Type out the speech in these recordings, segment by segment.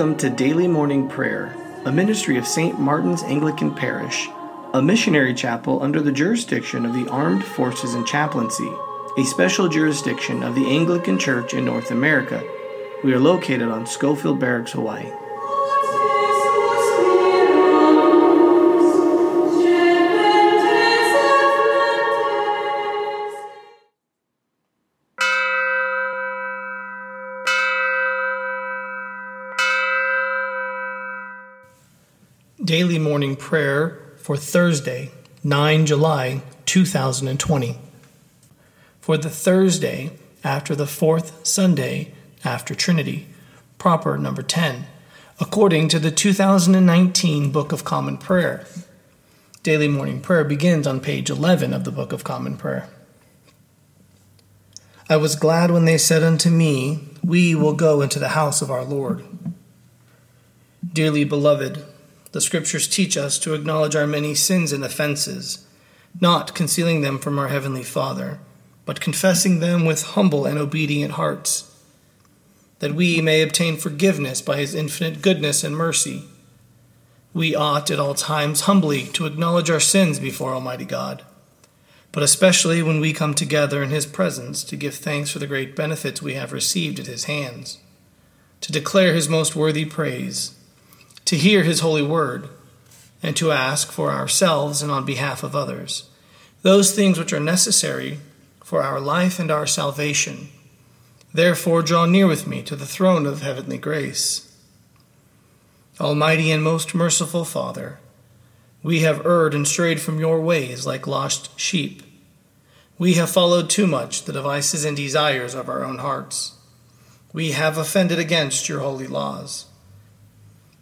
Welcome to Daily Morning Prayer, a ministry of St. Martin's Anglican Parish, a missionary chapel under the jurisdiction of the Armed Forces and Chaplaincy, a special jurisdiction of the Anglican Church in North America. We are located on Schofield Barracks, Hawaii. Daily Morning Prayer for Thursday, 9 July 2020. For the Thursday after the fourth Sunday after Trinity, proper number 10, according to the 2019 Book of Common Prayer. Daily Morning Prayer begins on page 11 of the Book of Common Prayer. I was glad when they said unto me, We will go into the house of our Lord. Dearly beloved, the Scriptures teach us to acknowledge our many sins and offenses, not concealing them from our Heavenly Father, but confessing them with humble and obedient hearts, that we may obtain forgiveness by His infinite goodness and mercy. We ought at all times humbly to acknowledge our sins before Almighty God, but especially when we come together in His presence to give thanks for the great benefits we have received at His hands, to declare His most worthy praise to hear his holy word, and to ask for ourselves and on behalf of others those things which are necessary for our life and our salvation. Therefore, draw near with me to the throne of heavenly grace. Almighty and most merciful Father, we have erred and strayed from your ways like lost sheep. We have followed too much the devices and desires of our own hearts. We have offended against your holy laws.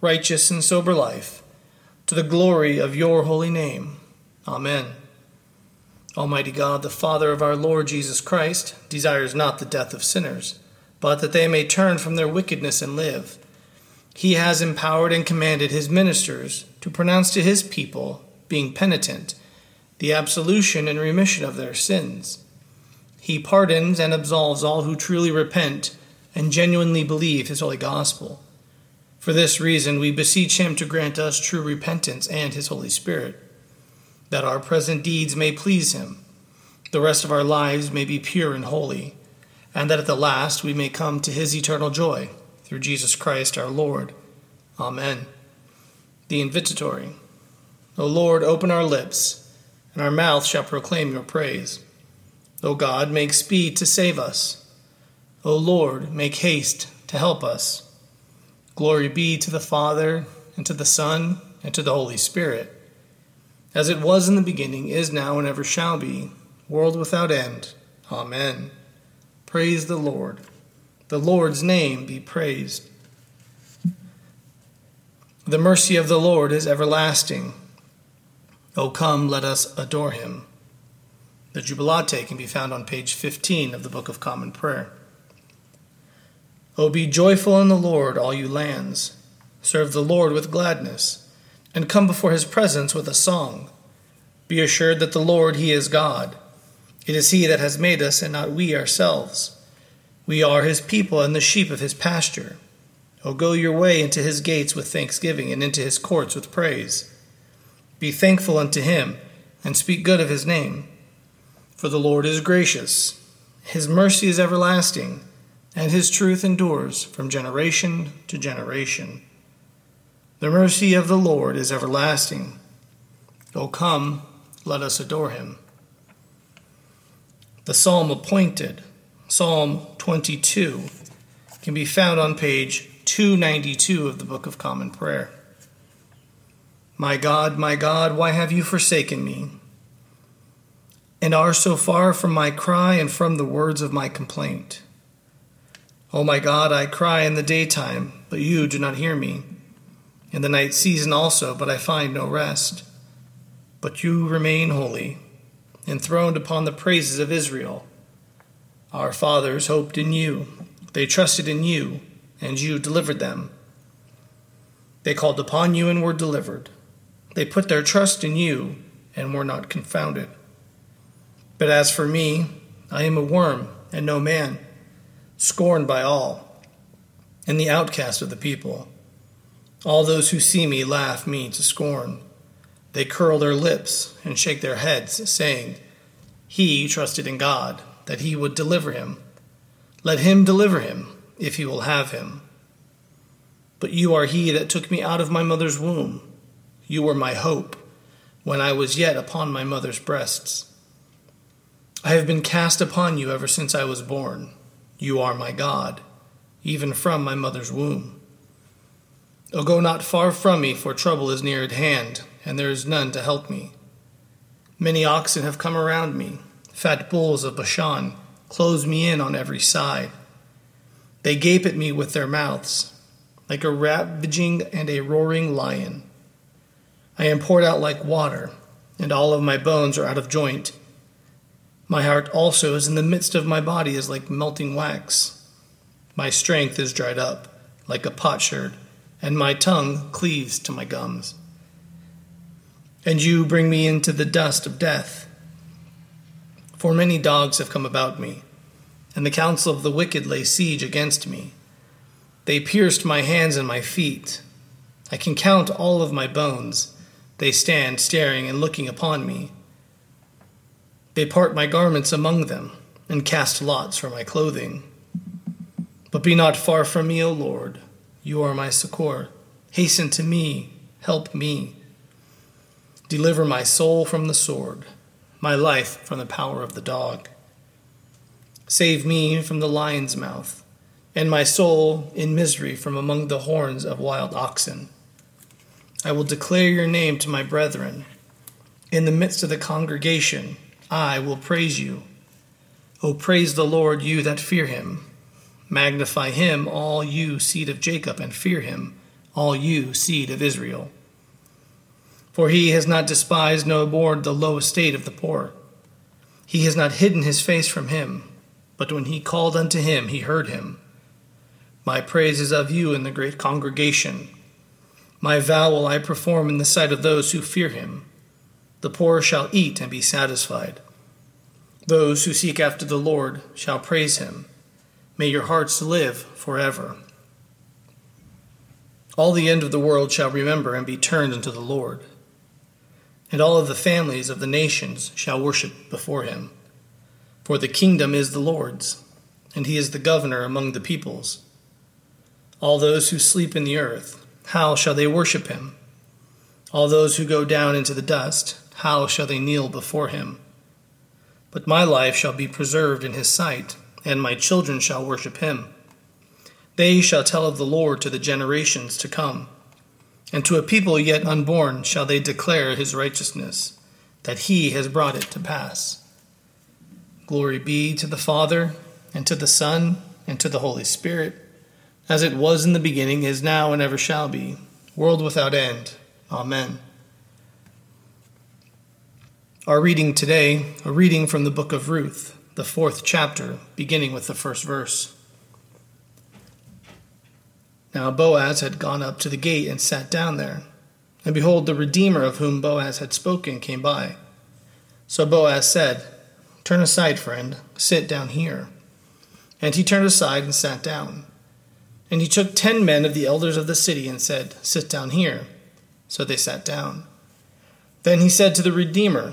righteous, and sober life, to the glory of your holy name. Amen. Almighty God, the Father of our Lord Jesus Christ, desires not the death of sinners, but that they may turn from their wickedness and live. He has empowered and commanded his ministers to pronounce to his people, being penitent, the absolution and remission of their sins. He pardons and absolves all who truly repent and genuinely believe his holy gospel. For this reason, we beseech him to grant us true repentance and his Holy Spirit, that our present deeds may please him, the rest of our lives may be pure and holy, and that at the last we may come to his eternal joy, through Jesus Christ our Lord. Amen. The Invitatory. O Lord, open our lips, and our mouth shall proclaim your praise. O God, make speed to save us. O Lord, make haste to help us. Glory be to the Father, and to the Son, and to the Holy Spirit, as it was in the beginning, is now, and ever shall be, world without end. Amen. Praise the Lord. The Lord's name be praised. The mercy of the Lord is everlasting. O come, let us adore him. The Jubilate can be found on page 15 of the Book of Common Prayer. O be joyful in the Lord, all you lands. Serve the Lord with gladness, and come before his presence with a song. Be assured that the Lord, he is God. It is he that has made us, and not we ourselves. We are his people and the sheep of his pasture. O go your way into his gates with thanksgiving, and into his courts with praise. Be thankful unto him, and speak good of his name. For the Lord is gracious, his mercy is everlasting and his truth endures from generation to generation. The mercy of the Lord is everlasting. O come, let us adore him. The psalm appointed, Psalm 22, can be found on page 292 of the Book of Common Prayer. My God, my God, why have you forsaken me? And are so far from my cry and from the words of my complaint? O oh my God, I cry in the daytime, but you do not hear me. In the night season also, but I find no rest. But you remain holy, enthroned upon the praises of Israel. Our fathers hoped in you, they trusted in you, and you delivered them. They called upon you and were delivered. They put their trust in you and were not confounded. But as for me, I am a worm and no man, scorned by all, and the outcast of the people. All those who see me laugh me to scorn. They curl their lips and shake their heads, saying, He trusted in God, that he would deliver him. Let him deliver him, if he will have him. But you are he that took me out of my mother's womb. You were my hope, when I was yet upon my mother's breasts. I have been cast upon you ever since I was born. You are my God, even from my mother's womb. O go not far from me, for trouble is near at hand, and there is none to help me. Many oxen have come around me, fat bulls of Bashan close me in on every side. They gape at me with their mouths, like a ravaging and a roaring lion. I am poured out like water, and all of my bones are out of joint. My heart also is in the midst of my body is like melting wax. My strength is dried up, like a potsherd and my tongue cleaves to my gums. And you bring me into the dust of death. For many dogs have come about me, and the counsel of the wicked lay siege against me. They pierced my hands and my feet. I can count all of my bones. They stand staring and looking upon me. They part my garments among them, and cast lots for my clothing. But be not far from me, O Lord you are my succor. Hasten to me, help me. Deliver my soul from the sword, my life from the power of the dog. Save me from the lion's mouth, and my soul in misery from among the horns of wild oxen. I will declare your name to my brethren. In the midst of the congregation, I will praise you. O praise the Lord, you that fear him Magnify him, all you seed of Jacob, and fear him, all you seed of Israel. For he has not despised nor abhorred the low estate of the poor. He has not hidden his face from him, but when he called unto him, he heard him. My praise is of you in the great congregation. My vow will I perform in the sight of those who fear him. The poor shall eat and be satisfied. Those who seek after the Lord shall praise him. May your hearts live forever. All the end of the world shall remember and be turned unto the Lord, and all of the families of the nations shall worship before him. For the kingdom is the Lord's, and he is the governor among the peoples. All those who sleep in the earth, how shall they worship him? All those who go down into the dust, how shall they kneel before him? But my life shall be preserved in his sight and my children shall worship him. They shall tell of the Lord to the generations to come, and to a people yet unborn shall they declare his righteousness, that he has brought it to pass. Glory be to the Father, and to the Son, and to the Holy Spirit, as it was in the beginning, is now, and ever shall be, world without end. Amen. Our reading today, a reading from the book of Ruth the fourth chapter, beginning with the first verse. Now Boaz had gone up to the gate and sat down there. And behold, the Redeemer of whom Boaz had spoken came by. So Boaz said, Turn aside, friend, sit down here. And he turned aside and sat down. And he took ten men of the elders of the city and said, Sit down here. So they sat down. Then he said to the Redeemer,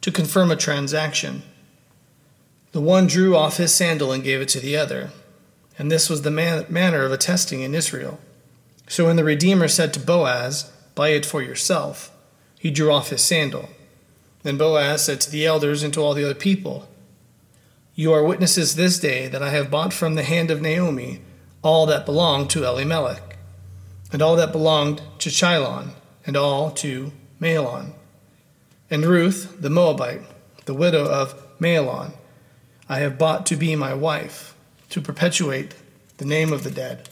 to confirm a transaction. The one drew off his sandal and gave it to the other, and this was the man- manner of attesting in Israel. So when the Redeemer said to Boaz, Buy it for yourself, he drew off his sandal. Then Boaz said to the elders and to all the other people, You are witnesses this day that I have bought from the hand of Naomi all that belonged to Elimelech, and all that belonged to Chilion, and all to Mahlon. And Ruth, the Moabite, the widow of Mahlon, I have bought to be my wife, to perpetuate the name of the dead.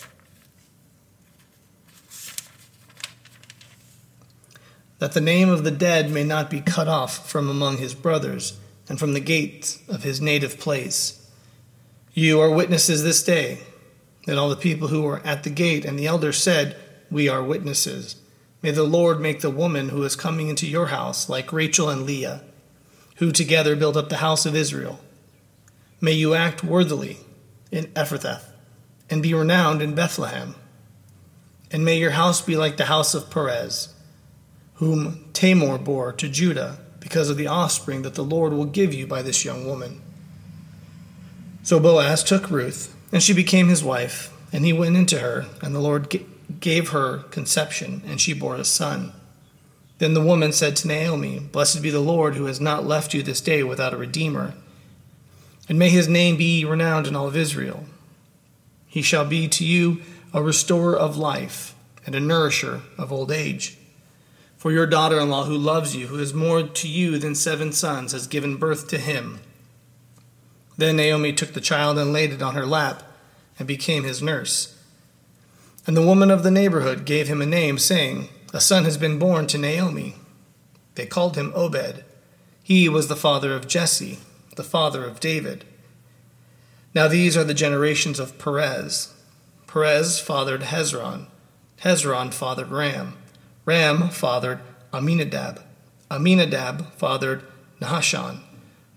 that the name of the dead may not be cut off from among his brothers and from the gates of his native place. You are witnesses this day that all the people who were at the gate and the elders said, We are witnesses. May the Lord make the woman who is coming into your house like Rachel and Leah, who together built up the house of Israel. May you act worthily in Ephrathah and be renowned in Bethlehem. And may your house be like the house of Perez whom Tamar bore to Judah, because of the offspring that the Lord will give you by this young woman. So Boaz took Ruth, and she became his wife, and he went into her, and the Lord gave her conception, and she bore a son. Then the woman said to Naomi, Blessed be the Lord who has not left you this day without a redeemer, and may his name be renowned in all of Israel. He shall be to you a restorer of life and a nourisher of old age. For your daughter in law, who loves you, who is more to you than seven sons, has given birth to him. Then Naomi took the child and laid it on her lap, and became his nurse. And the woman of the neighborhood gave him a name, saying, A son has been born to Naomi. They called him Obed. He was the father of Jesse, the father of David. Now these are the generations of Perez. Perez fathered Hezron. Hezron fathered Ram. Ram fathered Amminadab. Amminadab fathered Nahashon.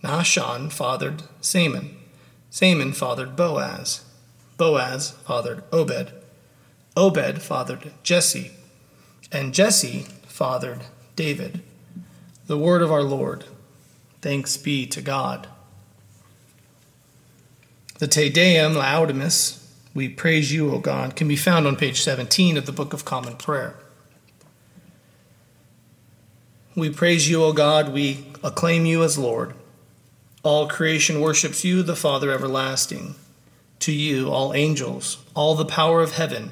Nahashon fathered Salmon. Salmon fathered Boaz. Boaz fathered Obed. Obed fathered Jesse. And Jesse fathered David. The word of our Lord. Thanks be to God. The Te Deum Laudamus, we praise you, O God, can be found on page 17 of the Book of Common Prayer. We praise you, O God. We acclaim you as Lord. All creation worships you, the Father everlasting. To you, all angels, all the power of heaven,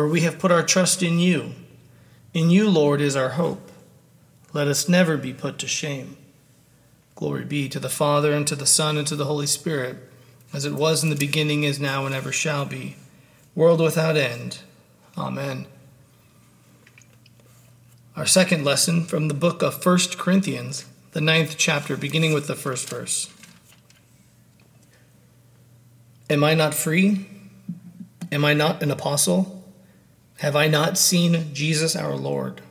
for we have put our trust in you. In you, Lord, is our hope. Let us never be put to shame. Glory be to the Father, and to the Son, and to the Holy Spirit, as it was in the beginning, is now, and ever shall be, world without end. Amen. Our second lesson from the book of 1 Corinthians, the ninth chapter, beginning with the first verse. Am I not free? Am I not an apostle? Have I not seen Jesus our Lord?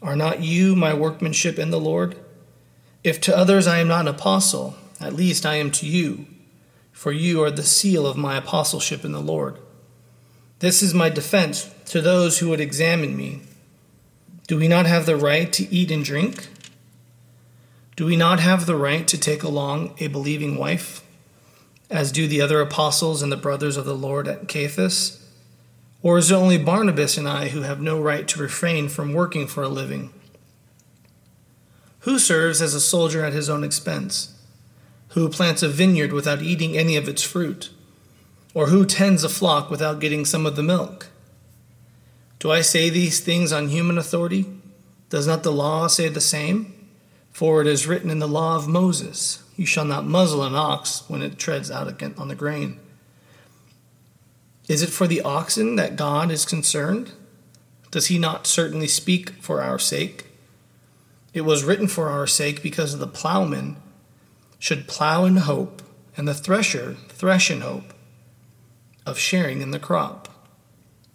Are not you my workmanship in the Lord? If to others I am not an apostle, at least I am to you, for you are the seal of my apostleship in the Lord. This is my defense to those who would examine me. Do we not have the right to eat and drink? Do we not have the right to take along a believing wife, as do the other apostles and the brothers of the Lord at Cephas? Or is it only Barnabas and I who have no right to refrain from working for a living? Who serves as a soldier at his own expense? Who plants a vineyard without eating any of its fruit? Or who tends a flock without getting some of the milk? Do I say these things on human authority? Does not the law say the same? For it is written in the law of Moses, You shall not muzzle an ox when it treads out on the grain. Is it for the oxen that God is concerned? Does he not certainly speak for our sake? It was written for our sake because the plowman should plow in hope, and the thresher thresh in hope of sharing in the crop.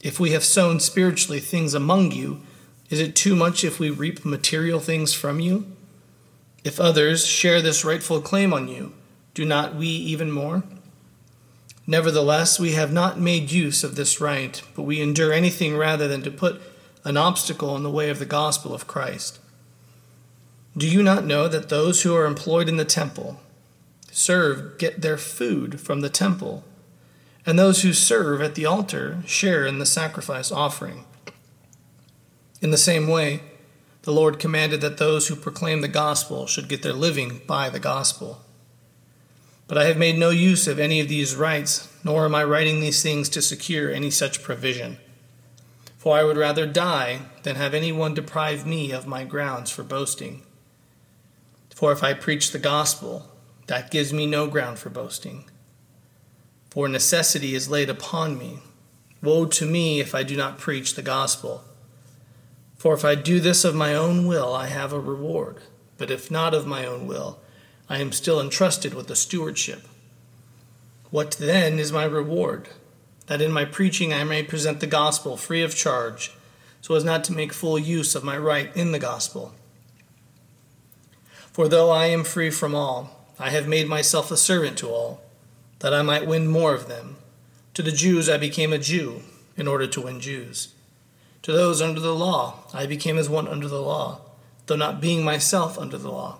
If we have sown spiritually things among you, is it too much if we reap material things from you? If others share this rightful claim on you, do not we even more? Nevertheless, we have not made use of this right, but we endure anything rather than to put an obstacle in the way of the gospel of Christ. Do you not know that those who are employed in the temple serve get their food from the temple, and those who serve at the altar share in the sacrifice offering? In the same way, the Lord commanded that those who proclaim the gospel should get their living by the gospel. But I have made no use of any of these rights, nor am I writing these things to secure any such provision. For I would rather die than have anyone deprive me of my grounds for boasting. For if I preach the gospel, that gives me no ground for boasting. For necessity is laid upon me. Woe to me if I do not preach the gospel. For if I do this of my own will, I have a reward. But if not of my own will, I am still entrusted with the stewardship. What then is my reward? That in my preaching I may present the gospel free of charge, so as not to make full use of my right in the gospel. For though I am free from all, I have made myself a servant to all, that I might win more of them. To the Jews I became a Jew, in order to win Jews. To those under the law I became as one under the law, though not being myself under the law,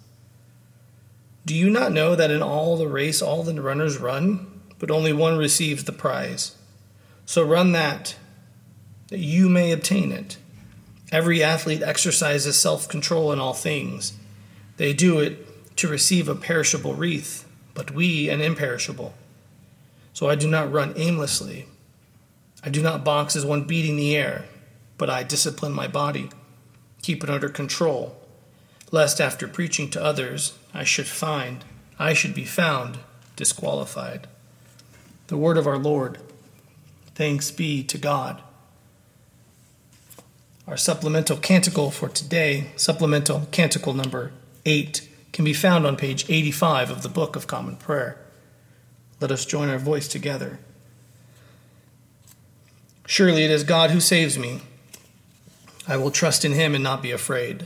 Do you not know that in all the race all the runners run, but only one receives the prize? So run that, that you may obtain it. Every athlete exercises self control in all things. They do it to receive a perishable wreath, but we an imperishable. So I do not run aimlessly. I do not box as one beating the air, but I discipline my body, keep it under control, lest after preaching to others I should find, I should be found disqualified. The word of our Lord. Thanks be to God. Our supplemental canticle for today, supplemental canticle number 8 can be found on page 85 of the Book of Common Prayer. Let us join our voice together. Surely it is God who saves me. I will trust in him and not be afraid.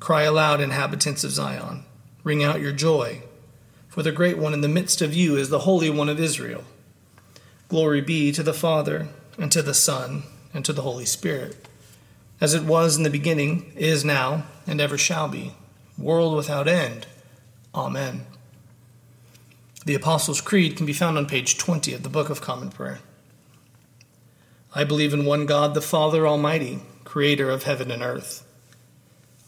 Cry aloud, inhabitants of Zion. Ring out your joy, for the great one in the midst of you is the Holy One of Israel. Glory be to the Father, and to the Son, and to the Holy Spirit, as it was in the beginning, is now, and ever shall be, world without end. Amen. The Apostles' Creed can be found on page 20 of the Book of Common Prayer. I believe in one God, the Father Almighty, creator of heaven and earth.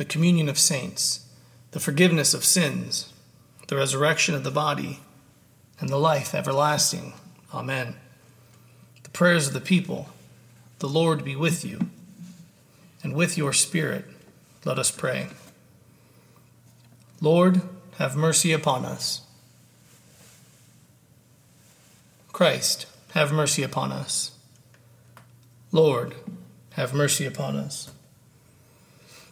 the communion of saints, the forgiveness of sins, the resurrection of the body, and the life everlasting. Amen. The prayers of the people, the Lord be with you, and with your spirit, let us pray. Lord, have mercy upon us. Christ, have mercy upon us. Lord, have mercy upon us.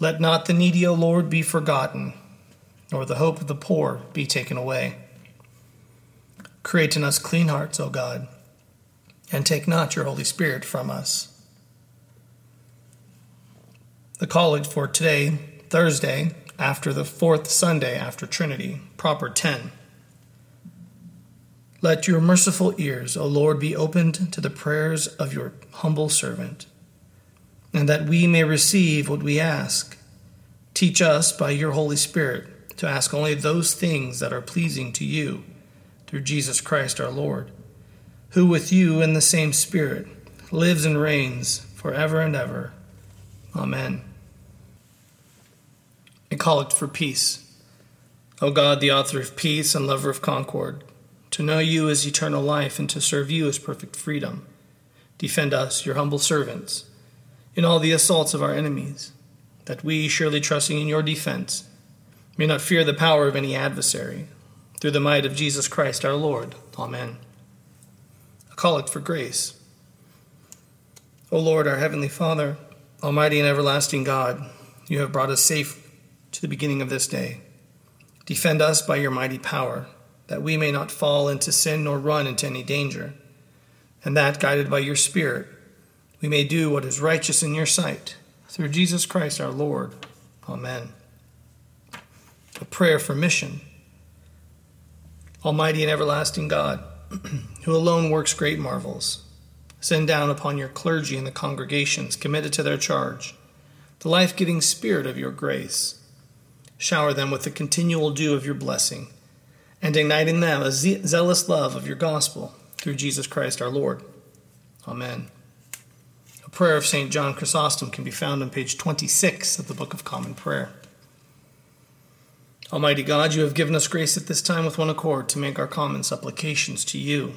Let not the needy, O Lord, be forgotten, nor the hope of the poor be taken away. Create in us clean hearts, O God, and take not your Holy Spirit from us. The collect for today, Thursday, after the fourth Sunday after Trinity, proper 10. Let your merciful ears, O Lord, be opened to the prayers of your humble servant and that we may receive what we ask. Teach us by your Holy Spirit to ask only those things that are pleasing to you through Jesus Christ our Lord, who with you in the same Spirit lives and reigns forever and ever. Amen. A collect for peace. O God, the author of peace and lover of concord, to know you is eternal life and to serve you is perfect freedom. Defend us, your humble servants in all the assaults of our enemies, that we, surely trusting in your defense, may not fear the power of any adversary. Through the might of Jesus Christ our Lord. Amen. A collect for grace. O Lord, our Heavenly Father, Almighty and everlasting God, you have brought us safe to the beginning of this day. Defend us by your mighty power, that we may not fall into sin nor run into any danger, and that, guided by your Spirit, we may do what is righteous in your sight. Through Jesus Christ our Lord. Amen. A prayer for mission. Almighty and everlasting God, who alone works great marvels, send down upon your clergy and the congregations committed to their charge the life giving spirit of your grace. Shower them with the continual dew of your blessing, and ignite in them a zealous love of your gospel through Jesus Christ our Lord. Amen. Prayer of St. John Chrysostom can be found on page 26 of the Book of Common Prayer. Almighty God, you have given us grace at this time with one accord to make our common supplications to you.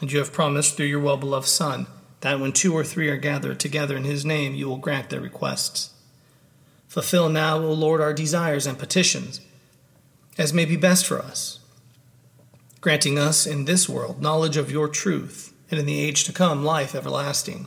And you have promised through your well beloved Son that when two or three are gathered together in his name, you will grant their requests. Fulfill now, O Lord, our desires and petitions, as may be best for us, granting us in this world knowledge of your truth, and in the age to come life everlasting.